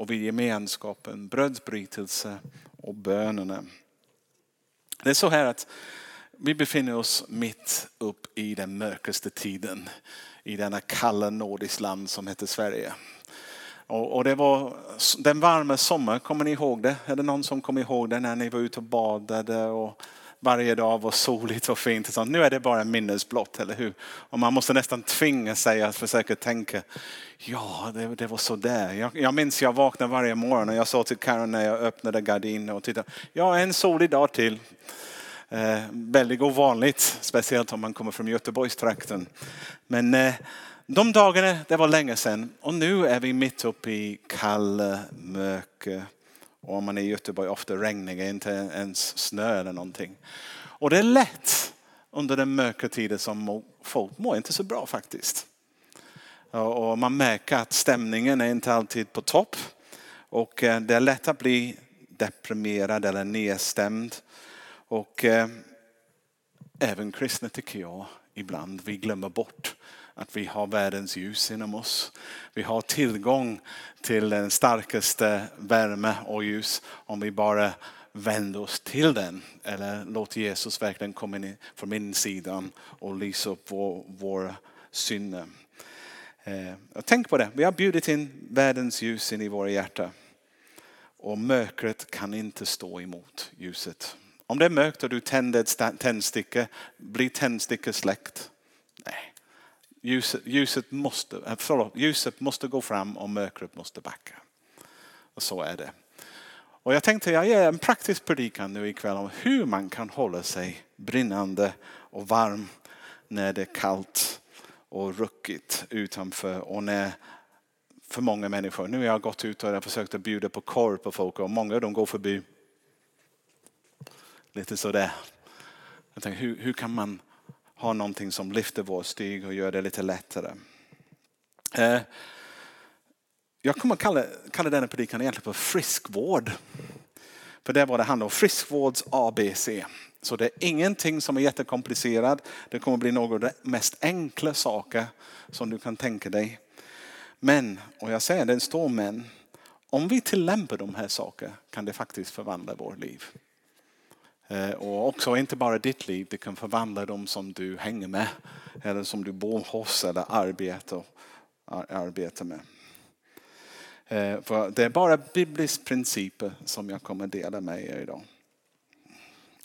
och vid gemenskapen, brödsbrytelse och bönerna. Det är så här att vi befinner oss mitt upp i den mörkaste tiden i denna kalla nordisk land som heter Sverige. Och, det var den varma sommaren, kommer ni ihåg det? Är det någon som kommer ihåg det när ni var ute och badade och varje dag var soligt och fint. Och sånt. Nu är det bara minnesblott, eller hur? Och man måste nästan tvinga sig att försöka tänka, ja det, det var så där. Jag, jag minns jag vaknade varje morgon och jag sa till Karen när jag öppnade gardinen och tittade, ja en solig dag till. Eh, väldigt ovanligt, speciellt om man kommer från Göteborgstrakten. Men eh, de dagarna, det var länge sedan och nu är vi mitt uppe i kall mörker. Eh, och om man är i Göteborg ofta regnar inte ens snö eller någonting. Och det är lätt under den mörka tiden som folk mår inte så bra faktiskt. Och man märker att stämningen är inte alltid på topp. Och eh, det är lätt att bli deprimerad eller nedstämd. Och eh, även kristna tycker jag ibland vi glömmer bort att vi har världens ljus inom oss. Vi har tillgång till den starkaste värme och ljus om vi bara vänder oss till den. Eller låter Jesus verkligen komma in från insidan och lysa upp vår, våra synder. Eh, och tänk på det, vi har bjudit in världens ljus in i våra hjärtan. Och mörkret kan inte stå emot ljuset. Om det är mörkt och du tänder ett tändsticka, blir tändstickan släckt? Nej. Ljuset, ljuset, måste, eh, förlåt, ljuset måste gå fram och mörkret måste backa. Och så är det. Och jag tänkte jag ger en praktisk predikan nu ikväll om hur man kan hålla sig brinnande och varm när det är kallt och ruckigt utanför och när för många människor. Nu har jag gått ut och jag försökt att bjuda på korv på folk och många av dem går förbi lite sådär. Jag tänkte, hur, hur kan man ha någonting som lyfter vår stig och gör det lite lättare? Eh, jag kommer att kalla, kalla denna predikan egentligen för friskvård. För det är vad det handlar om. Friskvårds ABC. Så det är ingenting som är jättekomplicerat. Det kommer att bli några av de mest enkla saker som du kan tänka dig. Men, och jag säger det står men, om vi tillämpar de här sakerna kan det faktiskt förvandla vårt liv. Eh, och också inte bara ditt liv, det kan förvandla dem som du hänger med eller som du bor hos eller arbetar, arbetar med. Eh, för det är bara bibliska principer som jag kommer dela med er idag.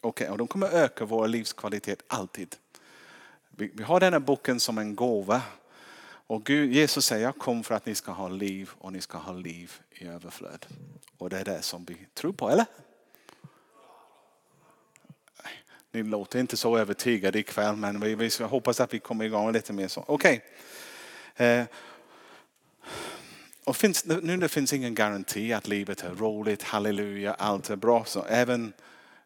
Okay, och de kommer öka vår livskvalitet alltid. Vi, har den här boken som en gåva. Och Gud, Jesus säger, jag kom för att ni ska ha liv och ni ska ha liv i överflöd. Och det är det som vi tror på, eller? Ni låter inte så övertygade ikväll men vi, vi hoppas att vi kommer igång lite mer så. Okej. Okay. Eh, och finns, nu det finns ingen garanti att livet är roligt, halleluja, allt är bra. Så även,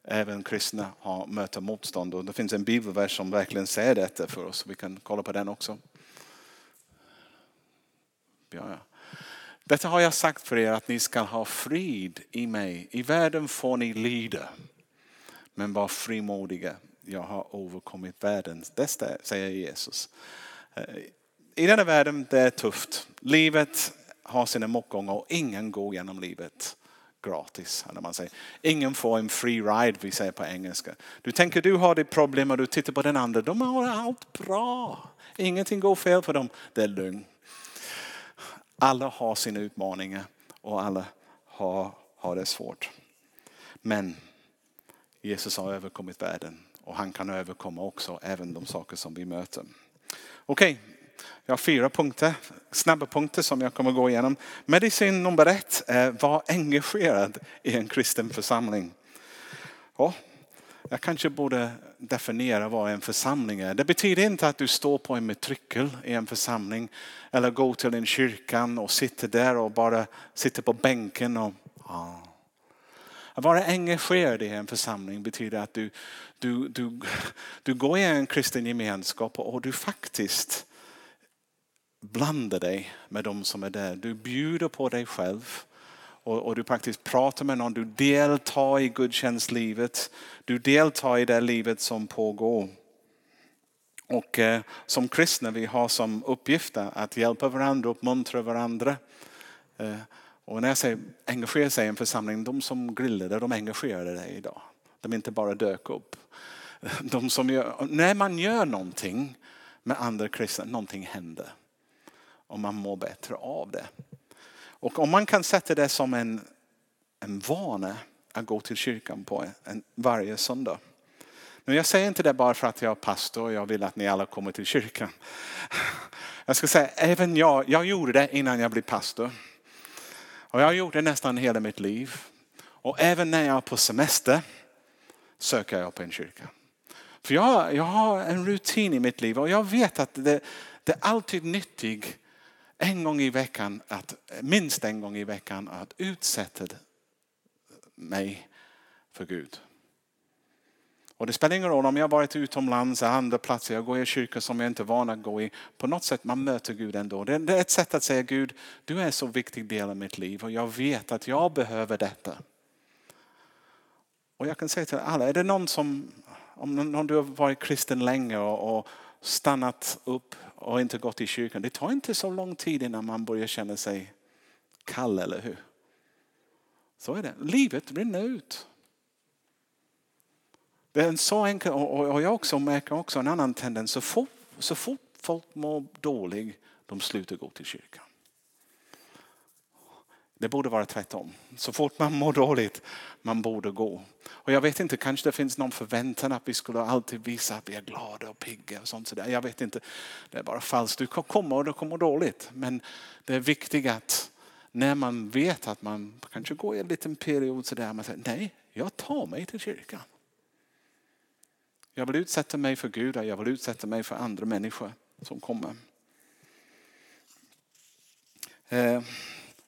även kristna har, möter motstånd. Och det finns en bibelvers som verkligen säger detta för oss. Vi kan kolla på den också. Ja, ja. Detta har jag sagt för er att ni ska ha frid i mig. I världen får ni lida. Men var frimodiga. Jag har överkommit världen. Det säger Jesus. Eh, I denna världen det är tufft. Livet har sina motgångar och ingen går genom livet gratis. Eller man säger. Ingen får en free ride, vi säger på engelska. Du tänker du har ditt problem och du tittar på den andra. De har allt bra. Ingenting går fel för dem. Det är lugnt. Alla har sina utmaningar och alla har, har det svårt. Men Jesus har överkommit världen och han kan överkomma också även de saker som vi möter. Okej, okay. jag har fyra punkter, snabba punkter som jag kommer gå igenom. Medicin nummer ett är var engagerad i en kristen församling. Oh, jag kanske borde definiera vad en församling är. Det betyder inte att du står på en matrikel i en församling eller går till en kyrkan och sitter där och bara sitter på bänken och ah, att vara engagerad i en församling betyder att du, du, du, du går i en kristen gemenskap och du faktiskt blandar dig med de som är där. Du bjuder på dig själv och, och du faktiskt pratar med någon. Du deltar i gudstjänstlivet. Du deltar i det livet som pågår. Och eh, som kristna vi har som uppgift att hjälpa varandra, uppmuntra varandra. Eh, och när jag säger engagera sig i en församling, de som grillade, de engagerade dig idag. De inte bara dök upp. De som gör, när man gör någonting med andra kristna, någonting händer. Och man mår bättre av det. Och om man kan sätta det som en, en vana att gå till kyrkan på en, varje söndag. Men jag säger inte det bara för att jag är pastor och jag vill att ni alla kommer till kyrkan. Jag ska säga, även jag, jag gjorde det innan jag blev pastor. Och jag har gjort det nästan hela mitt liv. Och även när jag är på semester söker jag på en kyrka. För jag, jag har en rutin i mitt liv och jag vet att det, det är alltid nyttigt en gång i veckan, att, minst en gång i veckan att utsätta mig för Gud. Och det spelar ingen roll om jag har varit utomlands eller andra platser, jag går i kyrkor som jag inte är van att gå i. På något sätt man möter Gud ändå. Det är ett sätt att säga Gud, du är en så viktig del av mitt liv och jag vet att jag behöver detta. Och jag kan säga till alla, är det någon som, om någon du har varit kristen länge och, och stannat upp och inte gått i kyrkan. Det tar inte så lång tid innan man börjar känna sig kall, eller hur? Så är det. Livet rinner ut. Det är en så enkel, och jag också märker också en annan tendens. Så fort, så fort folk mår dåligt, de slutar gå till kyrkan. Det borde vara tvärtom. Så fort man mår dåligt, man borde gå. Och jag vet inte, kanske det finns någon förväntan att vi skulle alltid visa att vi är glada och pigga och sånt. Så Jag vet inte, det är bara falskt. Du kommer och du kommer dåligt. Men det är viktigt att när man vet att man kanske går i en liten period så där man säger nej, jag tar mig till kyrkan. Jag vill utsätta mig för Gud och jag vill utsätta mig för andra människor som kommer. Eh,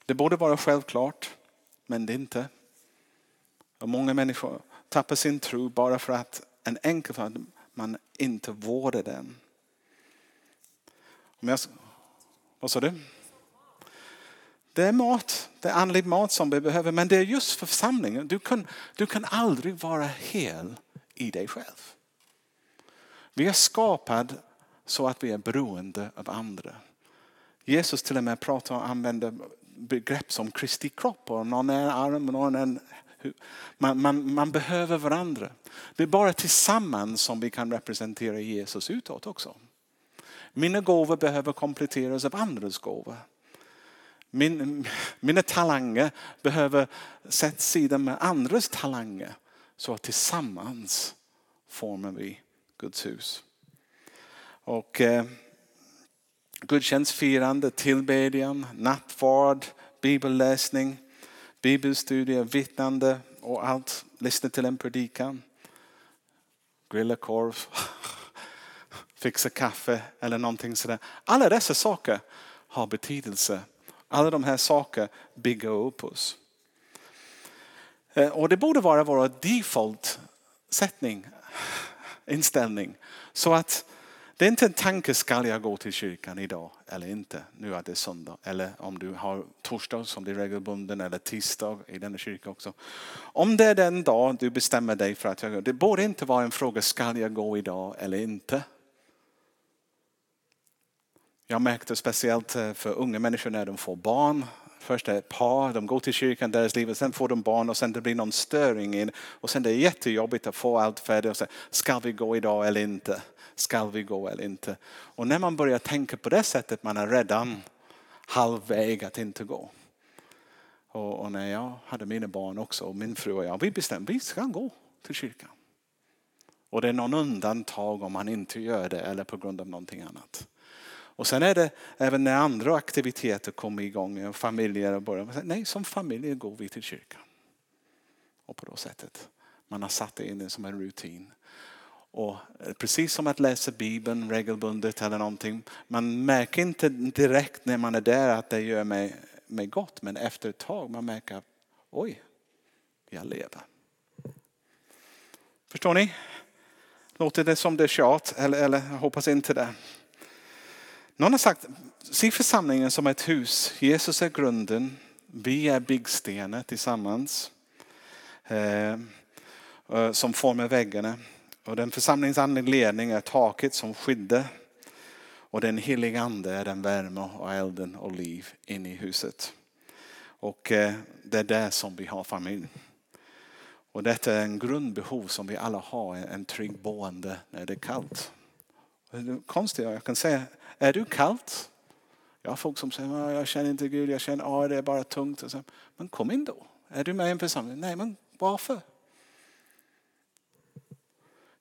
det borde vara självklart, men det är inte. Och många människor tappar sin tro bara för att en enkel för att man inte vårdar den. Om jag, vad sa du? Det är mat, det är andlig mat som vi behöver, men det är just för församlingen. Du kan, du kan aldrig vara hel i dig själv. Vi är skapade så att vi är beroende av andra. Jesus till och med pratar och använder begrepp som Kristi kropp och någon är en arm och någon är en man, man, man, behöver varandra. Det är bara tillsammans som vi kan representera Jesus utåt också. Mina gåvor behöver kompletteras av andras gåvor. Min, mina talanger behöver sättas sidan med andras talanger. Så att tillsammans formar vi Guds hus. Och eh, gudstjänstfirande, tillbedjan, nattvard, bibelläsning, bibelstudier, vittnande och allt. Lyssna till en predikan. Grilla korv, fixa kaffe eller någonting sådär. Alla dessa saker har betydelse. Alla de här sakerna bygger upp oss. Eh, och det borde vara vår default sättning, inställning. Så att det är inte en tanke, ska jag gå till kyrkan idag eller inte? Nu är det söndag. Eller om du har torsdag som det är regelbunden eller tisdag i denna kyrka också. Om det är den dag du bestämmer dig för att jag går. Det borde inte vara en fråga, ska jag gå idag eller inte? Jag märkte speciellt eh, för unga människor när de får barn. Först är det ett par, de går till kyrkan, deras liv, sen får de barn och sen det blir någon störing in. Och sen det är jättejobbigt att få allt färdigt och säga, ska vi gå idag eller inte? Ska vi gå eller inte? Och när man börjar tänka på det sättet, man är redan halvväg att inte gå. Och, och, när jag hade mina barn också, och min fru och jag, vi bestämde vi ska gå till kyrkan. Och det är någon undantag om man inte gör det eller på grund av någonting annat. Och sen är det även när andra aktiviteter kommer igång, familjer och börjar, nej som familj går vi till kyrkan. Och på det sättet, man har satt det in som en rutin. Och precis som att läsa Bibeln regelbundet eller någonting. Man märker inte direkt när man är där att det gör mig, mig gott. Men efter ett tag man märker att oj, jag lever. Förstår ni? Låter det som det är tjat? Eller, eller jag hoppas inte det. Någon har sagt, se församlingen som ett hus. Jesus är grunden. Vi är byggstenar tillsammans. Eh, eh som formar väggarna. Och den församlingsandlig ledning är taket som skyddar. Och den heliga ande är den värme och elden och liv inne i huset. Och eh, det är där som vi har familj. Och detta är en grundbehov som vi alla har, en trygg boende när det är kallt. Det är konstigt, jag kan säga, är du kallt? Jag har folk som säger, jag känner inte Gud, jag känner, att det är bara tungt. Men kom in då. Är du med i en församling? Nej, men varför?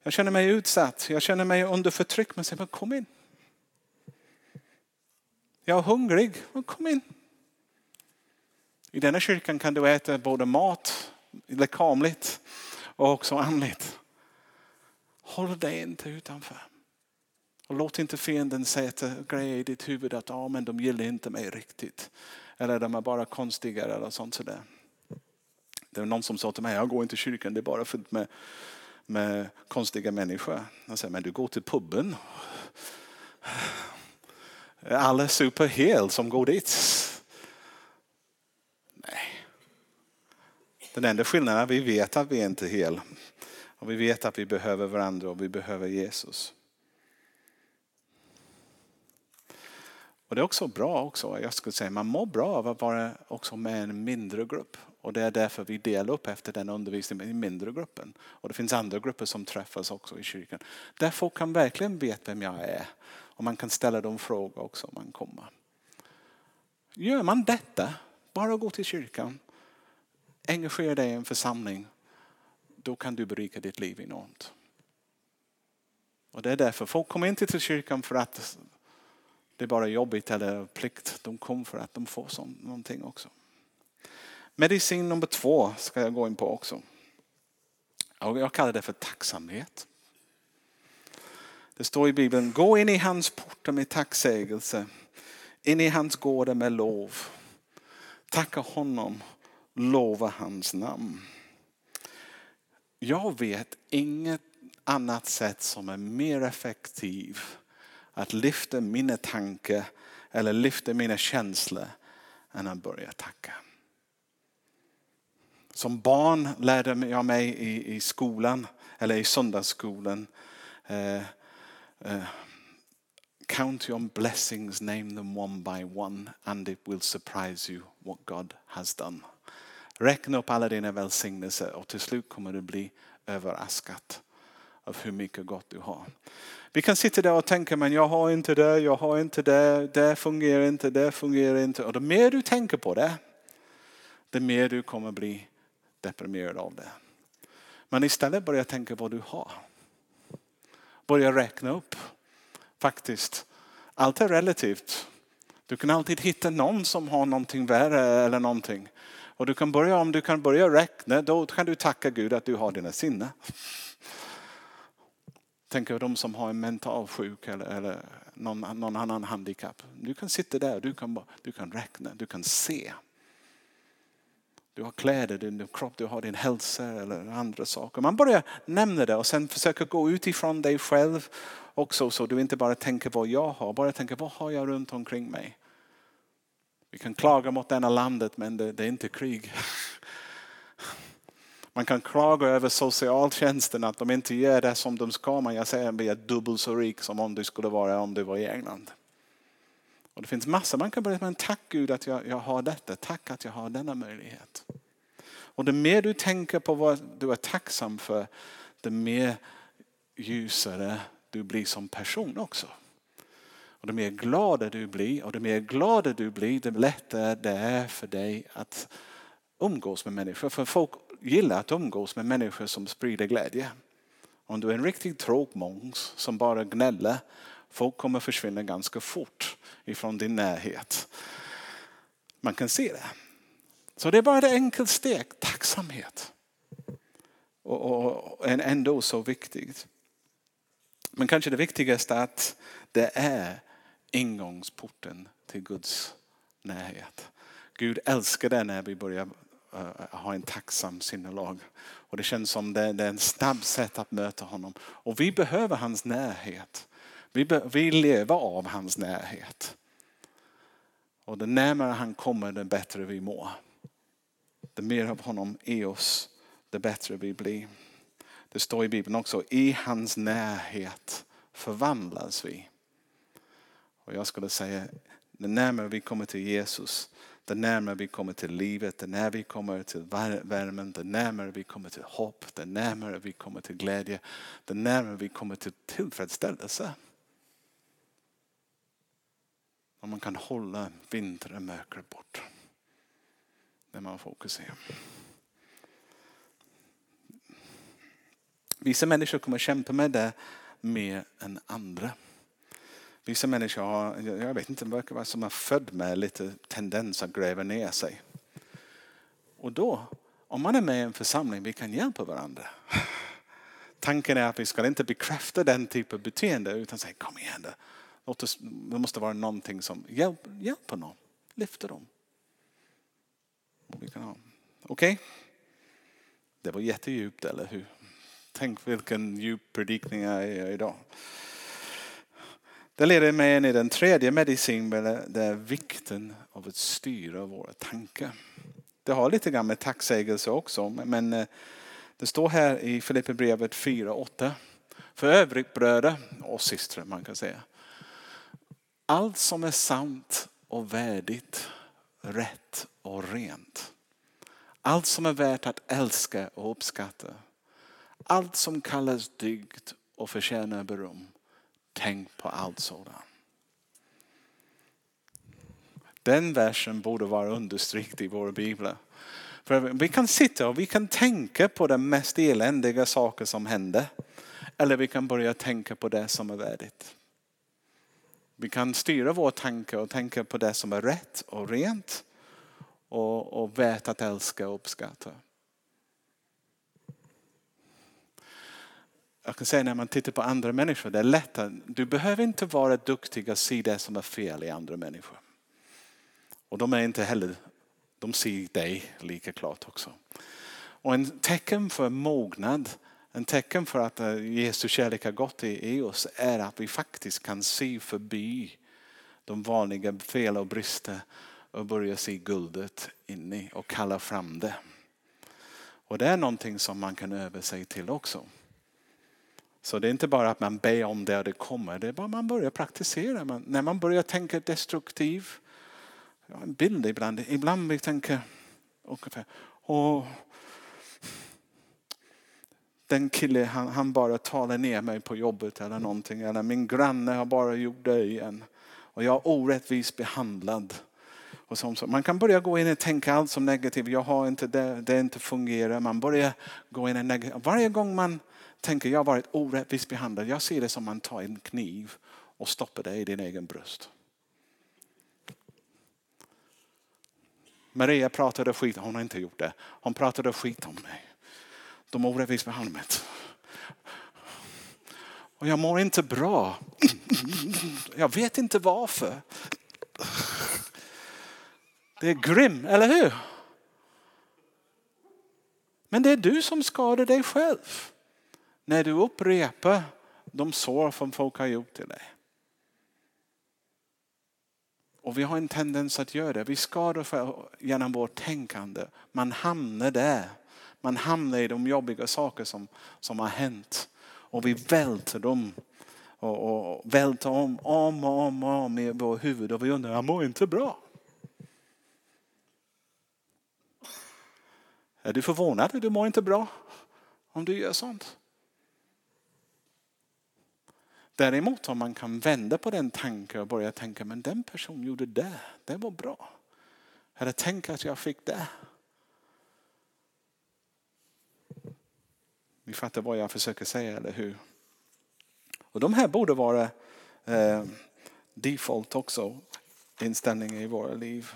Jag känner mig utsatt, jag känner mig under förtryck. Men säger, men kom in. Jag är hungrig, men kom in. I denna kyrkan kan du äta både mat, lekamligt och också andligt. Håll dig inte utanför. Och låt inte fienden sätta grejer i ditt huvud att ah, men de gillar inte mig riktigt. Eller de är bara konstiga eller sånt sådär. Det var någon som sa till mig, jag går inte till kyrkan, det är bara fullt med, med konstiga människor. Jag säger, men du går till puben. Alla superhel som går dit. Nej. Den enda skillnaden är att vi vet att vi inte är hel. Och vi vet att vi behöver varandra och vi behöver Jesus. Och det är också bra också, jag skulle säga, man mår bra av att vara också med en mindre grupp. Och det är därför vi delar upp efter den undervisningen i mindre gruppen. Och det finns andra grupper som träffas också i kyrkan. Där folk kan verkligen veta vem jag är. Och man kan ställa dem frågor också om man kommer. Gör man detta, bara gå till kyrkan, engagera dig i en församling, då kan du berika ditt liv enormt. Och det är därför folk kommer inte till kyrkan för att det är bara jobbigt eller plikt. De kom för att de får sån, någonting också. Medicin nummer två ska jag gå in på också. Jag kallar det för tacksamhet. Det står i Bibeln, gå in i hans portar med tacksägelse, in i hans gårdar med lov. Tacka honom, lova hans namn. Jag vet inget annat sätt som är mer effektivt att lyfta mina tankar eller lyfta mina känslor än att börja tacka. Som barn lärde jag mig i, i skolan, eller i söndagsskolan, eh, eh, count your blessings, name them one by one and it will surprise you what God has done. Räkna upp alla dina välsignelser och till slut kommer du bli överraskad av hur mycket gott du har. Vi kan sitta där och tänka, men jag har inte det, jag har inte det, det fungerar inte, det fungerar inte. Och det mer du tänker på det, det mer du kommer bli deprimerad av det. Men istället börja tänka på vad du har. Börja räkna upp. Faktiskt, allt är relativt. Du kan alltid hitta någon som har någonting värre eller någonting. Och du kan börja, om du kan börja räkna, då kan du tacka Gud att du har dina sinnen. Tänk de som har en mental sjuk eller, eller någon, någon, annan handikapp. Du kan sitta där, du kan, du kan räkna, du kan se. Du har kläder, din kropp, du har din hälsa eller andra saker. Man börjar nämna det och sen försöker gå utifrån dig själv också så du inte bara tänker vad jag har, bara tänker vad har jag runt omkring mig. Vi kan klaga mot denna landet men det, det är inte krig. Man kan klaga över socialtjänsten att de inte gör det som de ska. Men jag säger att vi är dubbelt så rik som om du skulle vara om du var i England. Och det finns massor man kan börja med. Tack Gud att jag, jag har detta. Tack att jag har denna möjlighet. Och det mer du tänker på vad du är tacksam för, det mer ljusare du blir som person också. Och det mer glada du blir och det mer glada du blir, det lättare det är för dig att umgås med människor. För folk gillar att umgås med människor som sprider glädje. Om du är en riktig tråkmåns som bara gnäller, folk kommer försvinna ganska fort ifrån din närhet. Man kan se det. Så det är bara ett enkelt steg, tacksamhet. Och, och ändå så viktigt. Men kanske det viktigaste är att det är ingångsporten till Guds närhet. Gud älskar det när vi börjar Eh, ha en tacksam sinnelag. Och det känns som det, det är en snabb sätt att möta honom. Och vi behöver hans närhet. Vi, be, vi lever av hans närhet. Och det närmare han kommer, det bättre vi mår. Det mer av honom i oss, det bättre vi blir. Det står i Bibeln också, i hans närhet förvandlas vi. Och jag skulle säga, det närmare vi kommer till Jesus, det närmare vi kommer till livet, det närmare vi kommer till värmen, det närmare vi kommer till hopp, det närmare vi kommer till glädje, det närmare vi kommer till tillfredsställelse. Om man kan hålla vinter och mörker bort. När man fokuserar. Vissa människor kommer kämpa med det mer än andra. Vissa människor har, jag vet inte, verkar vara som är född med lite tendens att gräva ner sig. Och då, om man är med i en församling, vi kan hjälpa varandra. Tanken är att vi ska inte bekräfta den typen av beteende utan säga kom igen Låt oss, det måste vara någonting som hjälp, hjälper någon, lyfter dem. Okej? Okay? Det var jättedjupt, eller hur? Tänk vilken djup predikning jag är idag. Det leder mig in i den tredje medicinen, det är vikten av att styra våra tankar. Det har lite grann med tacksägelse också, men eh, det står här i Filipperbrevet 4.8. För övrigt bröder och systrar man kan säga. Allt som är sant och värdigt, rätt och rent. Allt som är värt att älska och uppskatta. Allt som kallas dygd och förtjänar beröm. Tänk på allt sådant. Den versen borde vara understrykt i våra biblar. För vi kan sitta och vi kan tänka på de mest eländiga saker som händer. Eller vi kan börja tänka på det som är värdigt. Vi kan styra vår tanke och tänka på det som är rätt och rent och, och värt att älska och uppskatta. Jag kan säga när man tittar på andra människor, det är lätt att Du behöver inte vara duktig att se det som är fel i andra människor. Och de är inte heller, de ser dig lika klart också. Och en tecken för mognad, en tecken för att eh, Jesu kärlek har gått i oss är att vi faktiskt kan se förbi de vanliga fel och brister och börja se guldet inne och kalla fram det. Och det är någonting som man kan öva sig till också. Så det är inte bara att man ber om det och det kommer, det är bara att man börjar praktisera. Man, när man börjar tänka destruktiv, jag har en bild ibland, ibland vi tänker, och, den killen han, han, bara talar ner mig på jobbet eller någonting. Eller min granne har bara gjort det igen. Och jag är orättvist behandlad. Och som, så. Man kan börja gå in och tänka allt som negativt. Jag har inte det, det inte fungerar. Man börjar gå in och negativt. Varje gång man tänker jag har varit orättvist behandlad. Jag ser det som man tar en kniv och stoppar det i din egen bröst. Maria pratade skit, hon har inte gjort det. Hon pratade skit om mig. De orättvist behandlade mig. Och jag mår inte bra. Jag vet inte varför. Det är grym, eller hur? Men det är du som skadar dig själv när du upprepar de sår som folk har gjort till dig. Och vi har en tendens att göra det. Vi skadar för, genom vårt tänkande. Man hamnar där. Man hamnar i de jobbiga saker som, som har hänt. Och vi välter dem. Och, och välter om, om och om och om i vårt huvud. Och vi undrar, jag mår inte bra. Är du förvånad att du mår inte bra om du gör sånt? Däremot om man kan vända på den tanken och börja tänka, men den personen gjorde det, det var bra. Eller tänk att jag fick det. Ni fattar vad jag försöker säga, eller hur? Och de här borde vara eh, default också, inställningar i våra liv.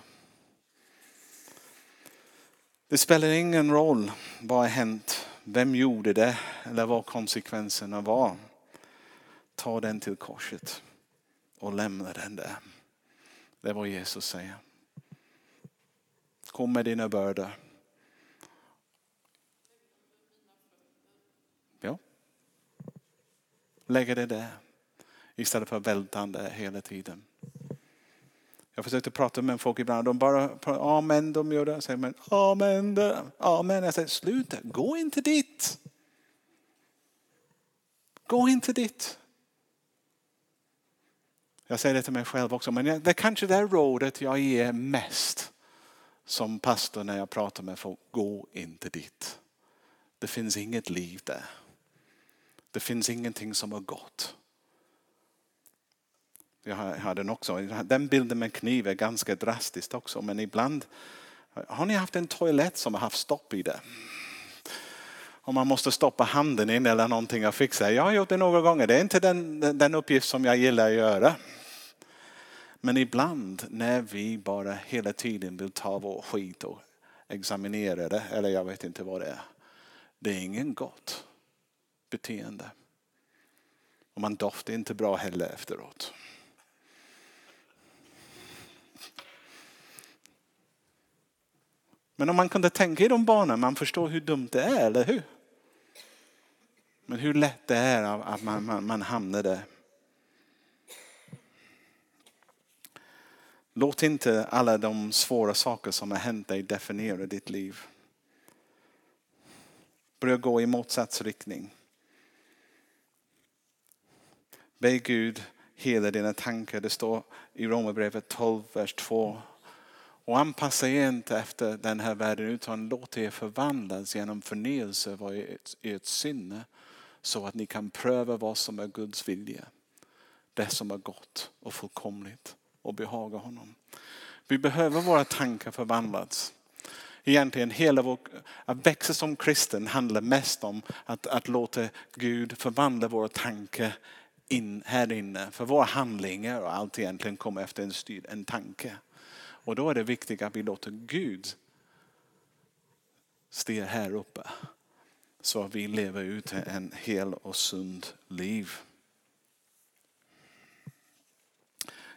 Det spelar ingen roll vad har hänt, vem gjorde det eller vad konsekvenserna var ta den till korset och lämna den där. Det är vad Jesus säger. Kom med dina bördor. Ja. Lägg det där istället för vältande hela tiden. Jag försökte prata med folk ibland. De bara, amen, de gör det. Jag säger, men amen, amen. Jag säger, sluta, gå inte dit. Gå inte dit. Jag säger det till mig själv också, men det är kanske det rådet jag ger mest som pastor när jag pratar med folk, gå inte dit. Det finns inget liv där. Det finns ingenting som är gott. Jag har den också. Den bilden med kniv är ganska drastiskt också. Men ibland har ni haft en toalett som har haft stopp i det. Om man måste stoppa handen in eller någonting och fixa. Jag har gjort det några gånger. Det är inte den, den uppgift som jag gillar att göra. Men ibland när vi bara hela tiden vill ta vår skit och examinera det, eller jag vet inte vad det är. Det är ingen gott beteende. Och man doftar inte bra heller efteråt. Men om man kunde tänka i de banorna, man förstår hur dumt det är, eller hur? Men hur lätt det är att man, man, man hamnar där. Låt inte alla de svåra saker som har hänt dig definiera ditt liv. Börja gå i motsatsriktning. Be Gud hela dina tankar. Det står i Romarbrevet 12, vers 2. Och anpassa er inte efter den här världen utan låt er förvandlas genom förnyelse av ert sinne så att ni kan pröva vad som är Guds vilja. Det som är gott och fullkomligt och behaga honom. Vi behöver våra tankar förvandlas. Egentligen hela vår, att växa som kristen handlar mest om att, att låta Gud förvandla våra tankar in, här inne. För våra handlingar och allt egentligen kommer efter en, styr, en tanke. Och då är det viktigt att vi låter Gud styra här uppe. Så att vi lever ut en hel och sund liv.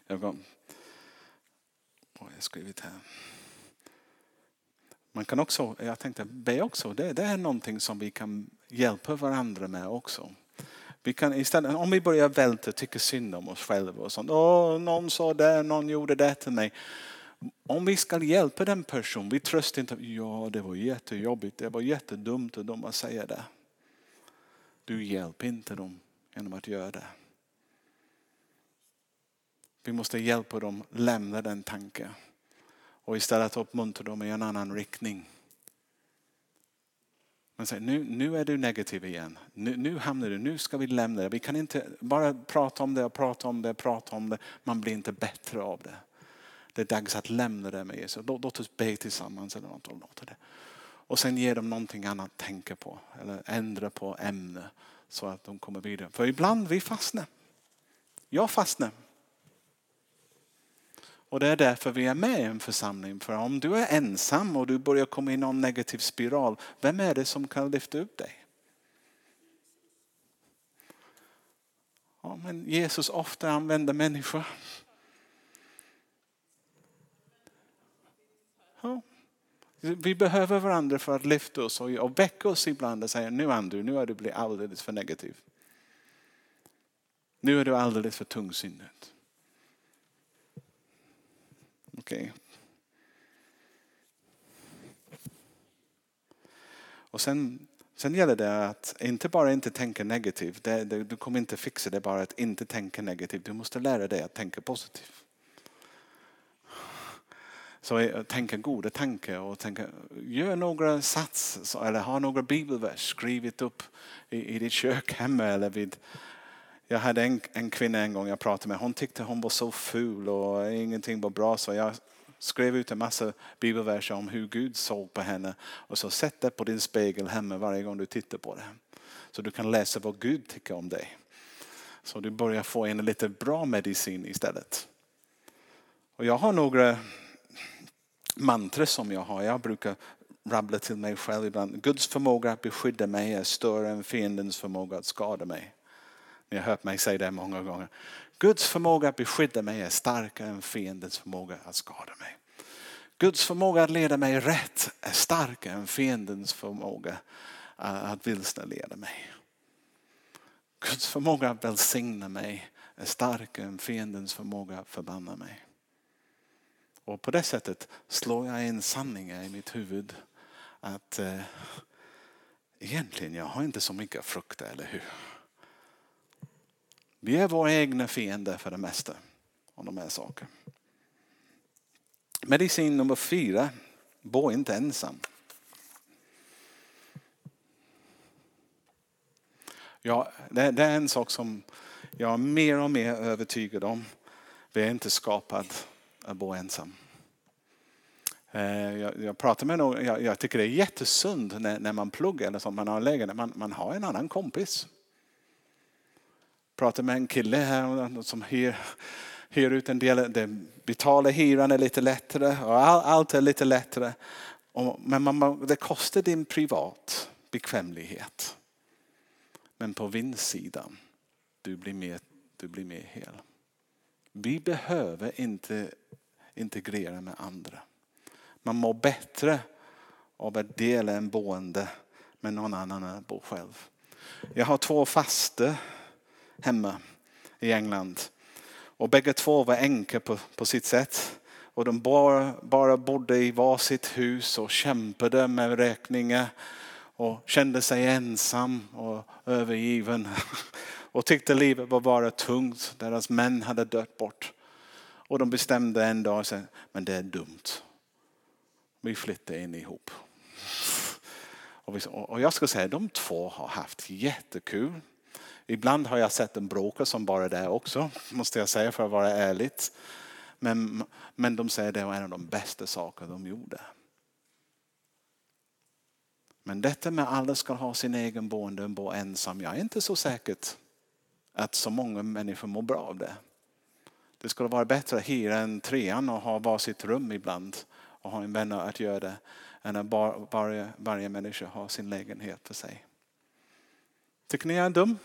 Jag skrivit här. Man kan också, jag tänkte be också, det, det är någonting som vi kan hjälpa varandra med också. Vi kan istället, om vi börjar välta, tycka synd om oss själva och sånt. Åh, någon sa det, någon gjorde det till mig. Om vi ska hjälpa den personen, vi tröstar inte, ja det var jättejobbigt, det var jättedumt av dem att säga det. Du hjälper inte dem genom att göra det. Vi måste hjälpa dem lämna den tanken och istället uppmuntra dem i en annan riktning. Man säger, nu, nu är du negativ igen. Nu, nu hamnar du, nu ska vi lämna det. Vi kan inte bara prata om det och prata om det och prata om det. Man blir inte bättre av det. Det är dags att lämna det med Jesus. Låt, låt oss be tillsammans eller något och låta det. Och sen ge dem någonting annat att tänka på eller ändra på ämne så att de kommer vidare. För ibland vi fastnar. Jag fastnar. Och det är därför vi är med i en församling. För om du är ensam och du börjar komma i någon negativ spiral, vem är det som kan lyfta upp dig? Ja, men Jesus ofta använder människor. Ja. Vi behöver varandra för att lyfta oss och väcka oss ibland och säga nu Andrew, nu har du blivit alldeles för negativ. Nu är du alldeles för tungsinnet. Okej. Okay. Och sen, sen gäller det att inte bara inte tänka negativt. Det, det, du kommer inte fixa det bara att inte tänka negativt. Du måste lära dig att tänka positivt. Så eh, tänka goda tankar och tänka, gör några sats eller ha några bibelvers skrivit upp i, i ditt kök hemma eller vid jag hade en, en kvinna en gång jag pratade med. Hon tyckte hon var så ful och ingenting var bra. Så jag skrev ut en massa bibelverser om hur Gud såg på henne. Och så sätt det på din spegel hemma varje gång du tittar på det. Så du kan läsa vad Gud tycker om dig. Så du börjar få en lite bra medicin istället. Och jag har några mantra som jag har. Jag brukar rabbla till mig själv ibland. Guds förmåga att beskydda mig är större än fiendens förmåga att skada mig. Ni har hört mig säga det många gånger. Guds förmåga att beskydda mig är starkare än fiendens förmåga att skada mig. Guds förmåga att leda mig rätt är starkare än fiendens förmåga att vilseleda mig. Guds förmåga att välsigna mig är starkare än fiendens förmåga att förbanna mig. Och på det sättet slår jag in sanningar i mitt huvud att eh, egentligen jag har inte så mycket att frukta, eller hur? Vi är våra egna fiender för det mesta om de här sakerna. Medicin nummer fyra bo inte ensam. Ja, det, det är en sak som jag är mer och mer övertygad om. Vi är inte skapade att bo ensam. Eh, jag, jag pratar med någon, jag, jag, tycker det är jättesunt när, när man pluggar eller så, man har lägenhet, man, man har en annan kompis. Pratar med en kille här som hyr, hyr ut en del, det betalar hyran är lite lättare och all, allt är lite lättare. Men man, det kostar din privat bekvämlighet. Men på vinstsidan, du blir mer, du blir mer hel. Vi behöver inte integrera med andra. Man mår bättre av att dela en boende med någon annan än att bo själv. Jag har två faster hemma i England. Och bägge två var änkor på, på sitt sätt. Och de bara, bara bodde i varsitt hus och kämpade med räkningar. Och kände sig ensam och övergiven. Och tyckte livet var bara tungt. Deras män hade dött bort. Och de bestämde en dag, men det är dumt. Vi flyttar in ihop. Och jag ska säga att de två har haft jättekul. Ibland har jag sett dem bråka som bara det också, måste jag säga för att vara ärlig. Men, men de säger att det var en av de bästa saker de gjorde. Men detta med att alla ska ha sin egen boende och bo ensam, jag är inte så säker att så många människor mår bra av det. Det skulle vara bättre att hyra en trean och ha var sitt rum ibland och ha en vän att göra det än att bara, varje, varje människa har sin lägenhet för sig. Tycker ni jag är dum?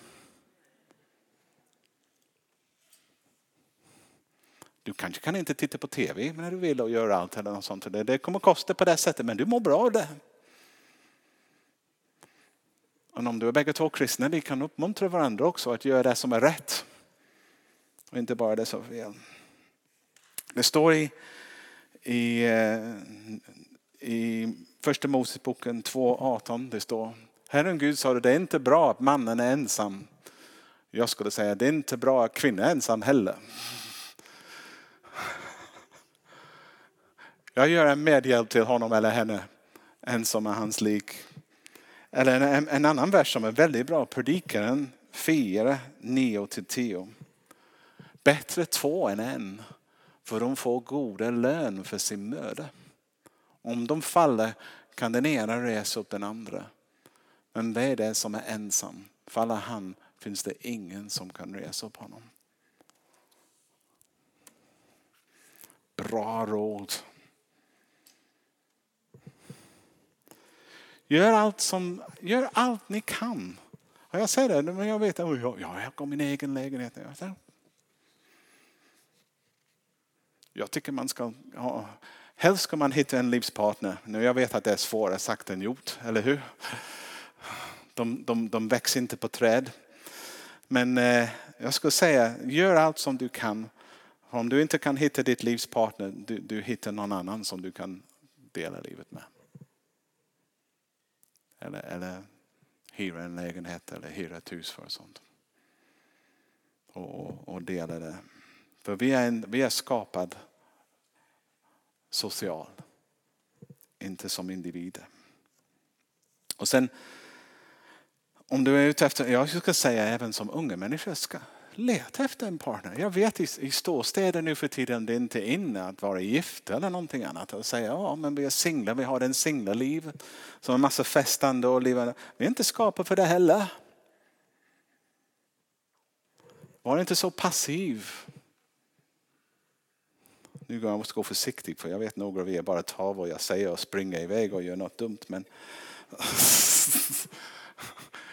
Du kanske kan inte titta på tv när du vill och göra allt eller något sånt. Det kommer kosta på det sättet men du mår bra av det. Och om du är bägge två kristna, vi kan uppmuntra varandra också att göra det som är rätt. Och inte bara det som är fel. Det står i, i, eh, i första Moseboken 2.18, det står Herren Gud sa det är inte bra att mannen är ensam. Jag skulle säga det är inte bra att kvinnan är ensam heller. Jag gör en medhjälp till honom eller henne, en som är hans lik. Eller en, en annan vers som är väldigt bra, Predikaren 4, 9-10. Bättre två än en, för de får goda lön för sin möda. Om de faller kan den ena resa upp den andra. Men det är det som är ensam. Faller han finns det ingen som kan resa upp honom. Bra råd. Gör allt, som, gör allt ni kan. Och jag säger det, men jag vet oh, att jag, jag har min egen lägenhet. Jag tycker man ska ha, helst ska man hitta en livspartner. Nu jag vet att det är svårare sagt än gjort, eller hur? De, de, de växer inte på träd. Men eh, jag skulle säga, gör allt som du kan. Om du inte kan hitta ditt livspartner, du, du hittar någon annan som du kan dela livet med. Eller, eller hyra en lägenhet eller hyra ett hus för sånt. Och, och dela det. För vi är, en, vi är skapad social. Inte som individer. Och sen om du är ute efter, jag ska säga även som unga människor ska leta efter en partner. Jag vet i, i storstäder nu för tiden det är inte inne att vara gift eller någonting annat. Att säga ja men vi är singlar, vi har en singelliv. som en massa festande och livande. Vi är inte skapade för det heller. Var inte så passiv. Nu måste jag gå försiktigt för jag vet några av er bara tar vad jag säger och springer iväg och gör något dumt. Men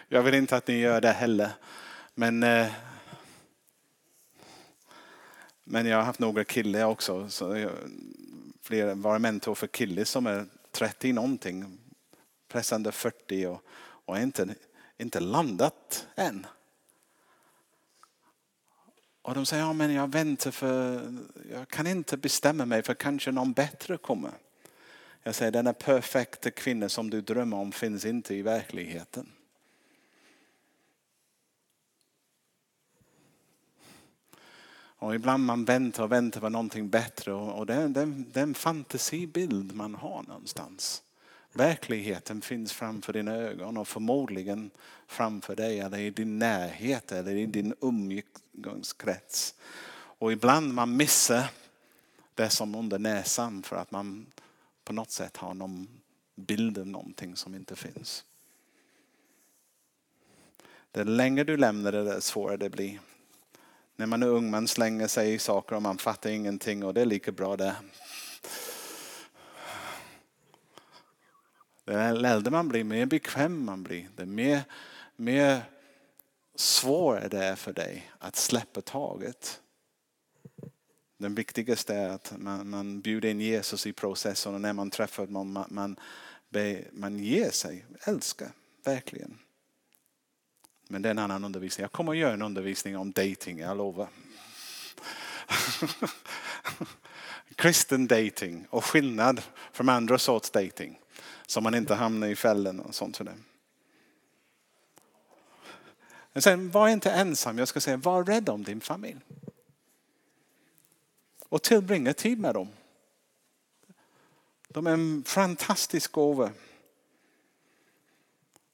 jag vill inte att ni gör det heller. Men eh, men jag har haft några killar också. Så jag, fler, var mentor för killar som är 30 någonting. Pressande 40 och, och inte, inte landat än. Och de säger, ja men jag väntar för, jag kan inte bestämma mig för kanske någon bättre kommer. Jag säger, den perfekta kvinnan som du drömmer om finns inte i verkligheten. Och ibland man väntar och väntar på någonting bättre och, det, är, det är en fantasibild man har någonstans. Verkligheten finns framför dina ögon och förmodligen framför dig eller i din närhet eller i din umgängeskrets. Och ibland man missar det som under näsan för att man på något sätt har någon bild av någonting som inte finns. Det längre du lämnar det, det svårare det blir. När man är ung man slänger sig i saker och man fattar ingenting och det är lika bra det. Det äldre man blir, mer bekväm man blir. Det mer, mer svårare det är för dig att släppa taget. Den viktigaste är att man, man bjuder in Jesus i processen och när man träffar honom man, man, man ger sig, älskar verkligen. Men det är en annan undervisning. Jag kommer att göra en undervisning om dating, jag lovar. Kristen dating och skillnad från andra sorts dating. Så man inte hamnar i fällen och sånt. Sådär. Men sen, var inte ensam. Jag ska säga, var rädd om din familj. Och tillbringa tid med dem. De är en fantastisk gåva.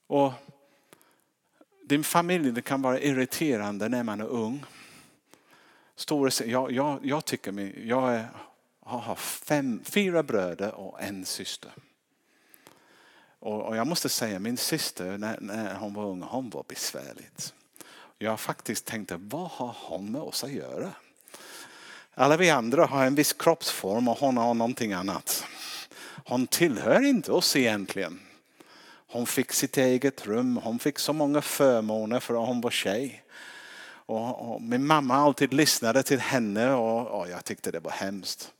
Och din familj det kan vara irriterande när man är ung. Står jag, jag, jag tycker mig, jag, är, jag har fem, fyra bröder och en syster. Och, och jag måste säga min syster när, när hon var ung, hon var besvärligt. Jag faktiskt tänkte, vad har hon med oss att göra? Alla vi andra har en viss kroppsform och hon har någonting annat. Hon tillhör inte oss egentligen. Hon fick sitt eget rum, hon fick så många förmåner för att hon var tjej. Och, och min mamma alltid lyssnade till henne och, och jag tyckte det var hemskt.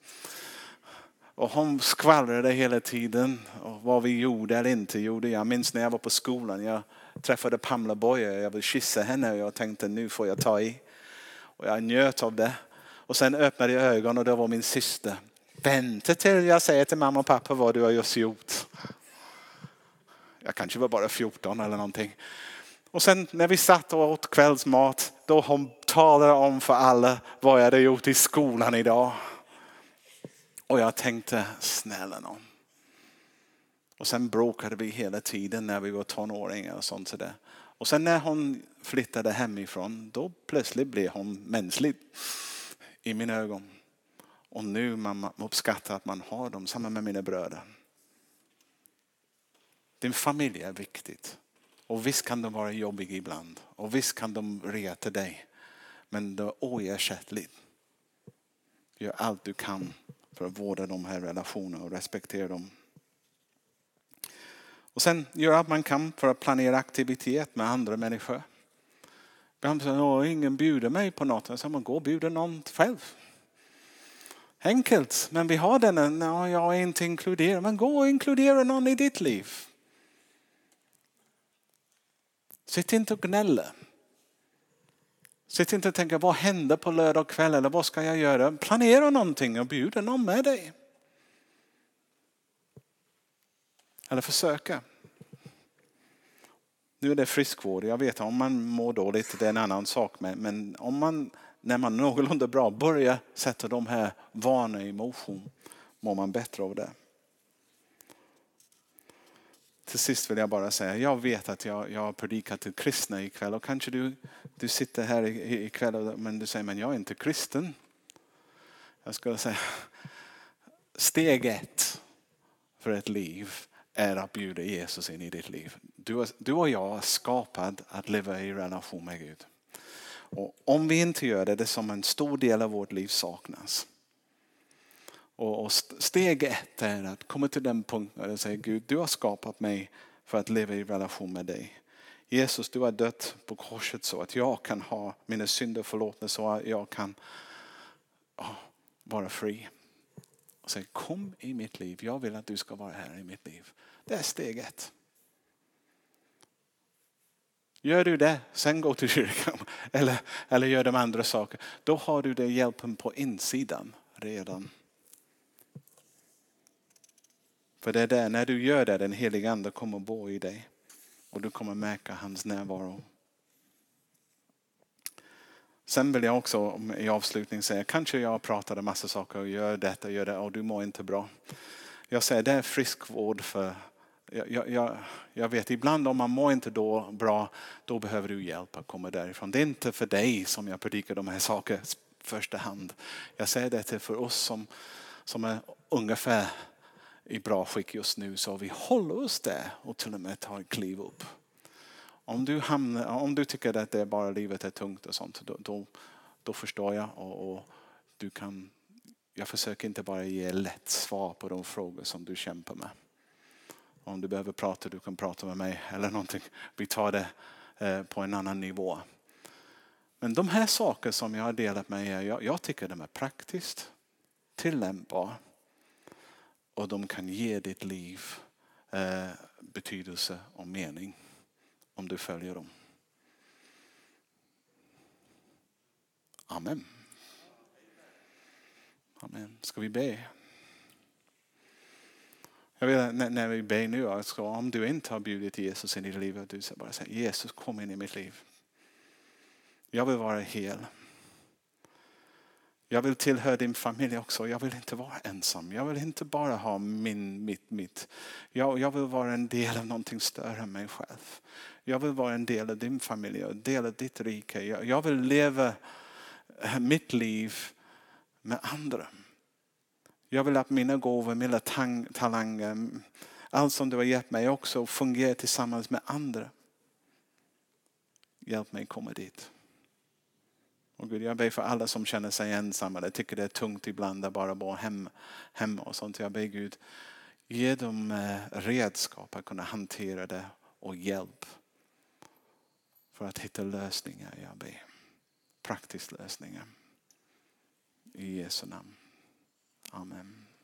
Och hon skvallrade hela tiden och vad vi gjorde eller inte gjorde. Jag minns när jag var på skolan. Jag träffade Pamela Boye. Jag ville kyssa henne och jag tänkte nu får jag ta i. Och jag njöt av det. Och sen öppnade jag ögonen och det var min syster. Vänta till jag säger till mamma och pappa vad du har just gjort. Jag kanske var bara 14 eller någonting. Och sen när vi satt och åt kvällsmat, då hon talade om för alla vad jag hade gjort i skolan idag. Och jag tänkte, snälla någon. Och sen bråkade vi hela tiden när vi var tonåringar och sånt. Sådär. Och sen när hon flyttade hemifrån, då plötsligt blev hon mänsklig i mina ögon. Och nu man uppskattar att man har dem, samma med mina bröder. Din familj är viktigt. Och visst kan de vara jobbiga ibland. Och visst kan de reta dig. Men det är oersättligt. Gör allt du kan för att vårda de här relationerna och respektera dem. Och sen gör allt man kan för att planera aktivitet med andra människor. Ibland säger ingen bjuder mig på något. Jag säger, man går och bjuder någon själv. Enkelt, men vi har den, jag är inte inkluderad. Men gå och inkludera någon i ditt liv. Sitt inte och gnälla. Sitt inte och tänka vad händer på lördag kväll eller vad ska jag göra? Planera någonting och bjuda någon med dig. Eller försöka. Nu är det friskvård. Jag vet om man mår dåligt, det är en annan sak. Men om man, när man någorlunda bra börjar sätta de här vanorna i motion mår man bättre av det. Till sist vill jag bara säga, jag vet att jag, jag har predikat till kristna ikväll och kanske du, du sitter här ikväll men du säger, men jag är inte kristen. Jag skulle säga, steg ett för ett liv är att bjuda Jesus in i ditt liv. Du, du och jag är skapad att leva i relation med Gud. Och om vi inte gör det, det är som en stor del av vårt liv saknas. Och steg ett är att komma till den punkten och säga Gud, du har skapat mig för att leva i relation med dig. Jesus, du har dött på korset så att jag kan ha mina synder förlåtna så att jag kan vara fri. Och säga kom i mitt liv, jag vill att du ska vara här i mitt liv. Det är steg ett. Gör du det, sen gå till kyrkan eller, eller gör de andra saker. Då har du den hjälpen på insidan redan. För det är där, när du gör det, den heliga ande kommer bo i dig. Och du kommer märka hans närvaro. Sen vill jag också i avslutning säga, kanske jag pratade massa saker och gör detta, gör det och du mår inte bra. Jag säger det är friskvård för jag, jag, jag, vet ibland om man mår inte då bra, då behöver du hjälp att komma därifrån. Det är inte för dig som jag predikar de här sakerna i första hand. Jag säger det till för oss som, som är ungefär i bra skick just nu så vi håller oss där och till och med tar ett kliv upp. Om du, hamnar, om du tycker att det är bara livet är tungt och sånt, då, då, då förstår jag. Och, och, du kan, jag försöker inte bara ge lätt svar på de frågor som du kämpar med. Om du behöver prata, du kan prata med mig eller någonting. Vi tar det eh, på en annan nivå. Men de här sakerna som jag har delat med er, jag, jag tycker de är praktiskt tillämpbara. Och de kan ge ditt liv eh, betydelse och mening om du följer dem. Amen. Amen. Ska vi be? Jag vill, när, när vi ber nu, alltså, om du inte har bjudit Jesus in i ditt liv, du bara säger Jesus kom in i mitt liv. Jag vill vara hel. Jag vill tillhöra din familj också. Jag vill inte vara ensam. Jag vill inte bara ha min, mitt, mitt. Jag, jag vill vara en del av någonting större än mig själv. Jag vill vara en del av din familj och del av ditt rike. Jag, jag vill leva eh, mitt liv med andra. Jag vill att mina gåvor, mina talanger, allt som du har gett mig också fungerar tillsammans med andra. Hjälp mig komma dit. Och Gud, jag ber för alla som känner sig ensamma, eller tycker det är tungt ibland att bara bo hemma och sånt. Jag ber Gud, ge dem eh, redskap att kunna hantera det och hjälp för att hitta lösningar. Jag ber. Praktiska lösningar. I Jesu namn. Amen.